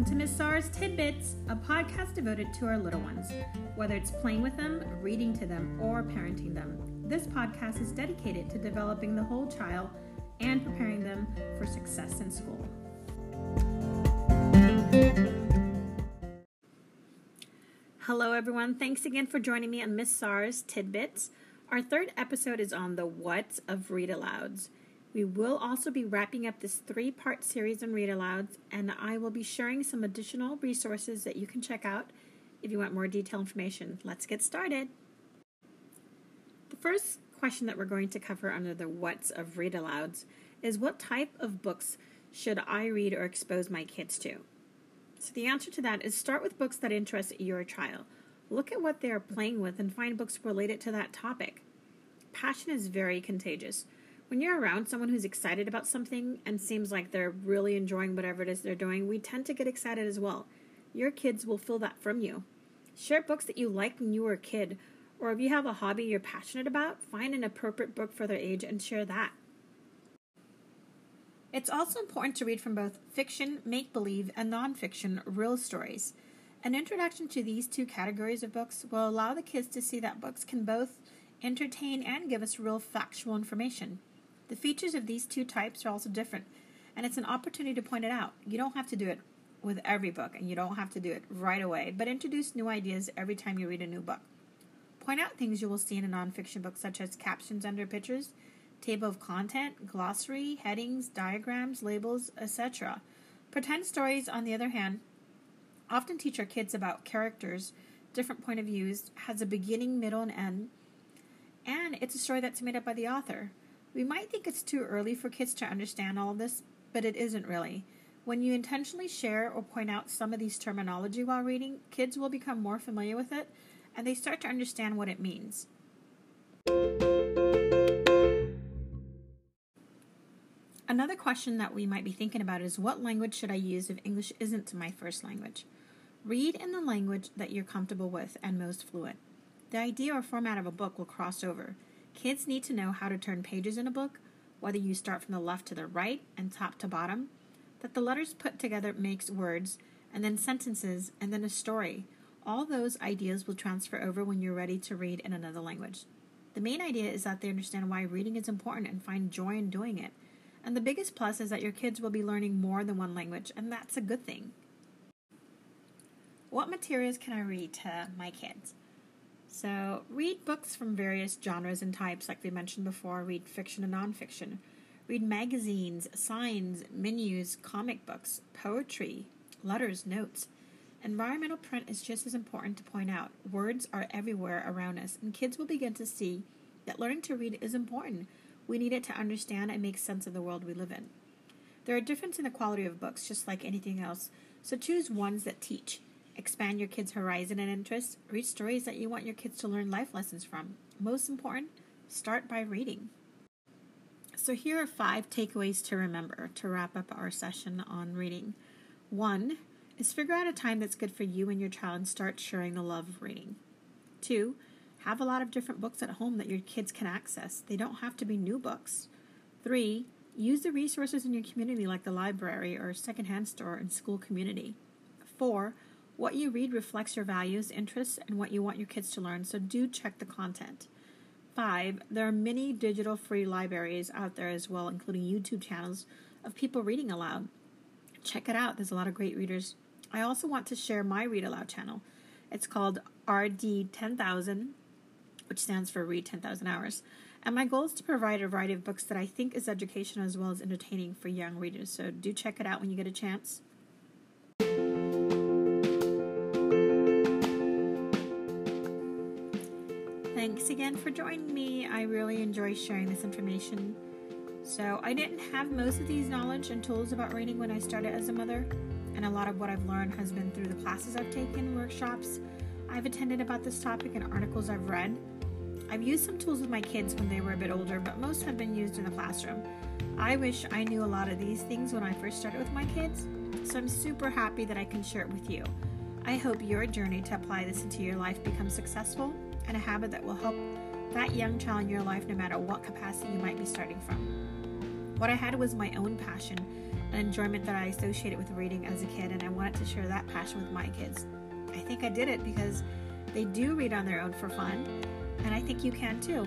Welcome to Miss Sar's Tidbits, a podcast devoted to our little ones. Whether it's playing with them, reading to them, or parenting them, this podcast is dedicated to developing the whole child and preparing them for success in school. Hello, everyone. Thanks again for joining me on Miss Sar's Tidbits. Our third episode is on the what of read alouds. We will also be wrapping up this three part series on read alouds, and I will be sharing some additional resources that you can check out if you want more detailed information. Let's get started. The first question that we're going to cover under the what's of read alouds is what type of books should I read or expose my kids to? So the answer to that is start with books that interest your child. Look at what they are playing with and find books related to that topic. Passion is very contagious when you're around someone who's excited about something and seems like they're really enjoying whatever it is they're doing, we tend to get excited as well. Your kids will feel that from you. Share books that you liked when you were a kid, or if you have a hobby you're passionate about, find an appropriate book for their age and share that. It's also important to read from both fiction, make believe, and nonfiction real stories. An introduction to these two categories of books will allow the kids to see that books can both entertain and give us real factual information. The features of these two types are also different, and it's an opportunity to point it out. You don't have to do it with every book, and you don't have to do it right away, but introduce new ideas every time you read a new book. Point out things you will see in a nonfiction book, such as captions under pictures, table of content, glossary, headings, diagrams, labels, etc. Pretend stories, on the other hand, often teach our kids about characters, different point of views, has a beginning, middle, and end, and it's a story that's made up by the author. We might think it's too early for kids to understand all of this, but it isn't really. When you intentionally share or point out some of these terminology while reading, kids will become more familiar with it and they start to understand what it means. Another question that we might be thinking about is what language should I use if English isn't my first language? Read in the language that you're comfortable with and most fluent. The idea or format of a book will cross over. Kids need to know how to turn pages in a book, whether you start from the left to the right and top to bottom, that the letters put together makes words, and then sentences, and then a story. All those ideas will transfer over when you're ready to read in another language. The main idea is that they understand why reading is important and find joy in doing it. And the biggest plus is that your kids will be learning more than one language, and that's a good thing. What materials can I read to my kids? So, read books from various genres and types, like we mentioned before. Read fiction and nonfiction. Read magazines, signs, menus, comic books, poetry, letters, notes. Environmental print is just as important to point out. Words are everywhere around us, and kids will begin to see that learning to read is important. We need it to understand and make sense of the world we live in. There are differences in the quality of books, just like anything else, so choose ones that teach. Expand your kids' horizon and interests. Read stories that you want your kids to learn life lessons from. Most important, start by reading. So, here are five takeaways to remember to wrap up our session on reading. One is figure out a time that's good for you and your child and start sharing the love of reading. Two, have a lot of different books at home that your kids can access. They don't have to be new books. Three, use the resources in your community like the library or secondhand store and school community. Four, what you read reflects your values, interests, and what you want your kids to learn, so do check the content. Five, there are many digital free libraries out there as well, including YouTube channels of people reading aloud. Check it out, there's a lot of great readers. I also want to share my Read Aloud channel. It's called RD10000, which stands for Read 10,000 Hours. And my goal is to provide a variety of books that I think is educational as well as entertaining for young readers. So do check it out when you get a chance. Thanks again for joining me. I really enjoy sharing this information. So, I didn't have most of these knowledge and tools about reading when I started as a mother, and a lot of what I've learned has been through the classes I've taken, workshops I've attended about this topic, and articles I've read. I've used some tools with my kids when they were a bit older, but most have been used in the classroom. I wish I knew a lot of these things when I first started with my kids, so I'm super happy that I can share it with you. I hope your journey to apply this into your life becomes successful and a habit that will help that young child in your life no matter what capacity you might be starting from. What I had was my own passion, an enjoyment that I associated with reading as a kid, and I wanted to share that passion with my kids. I think I did it because they do read on their own for fun, and I think you can too.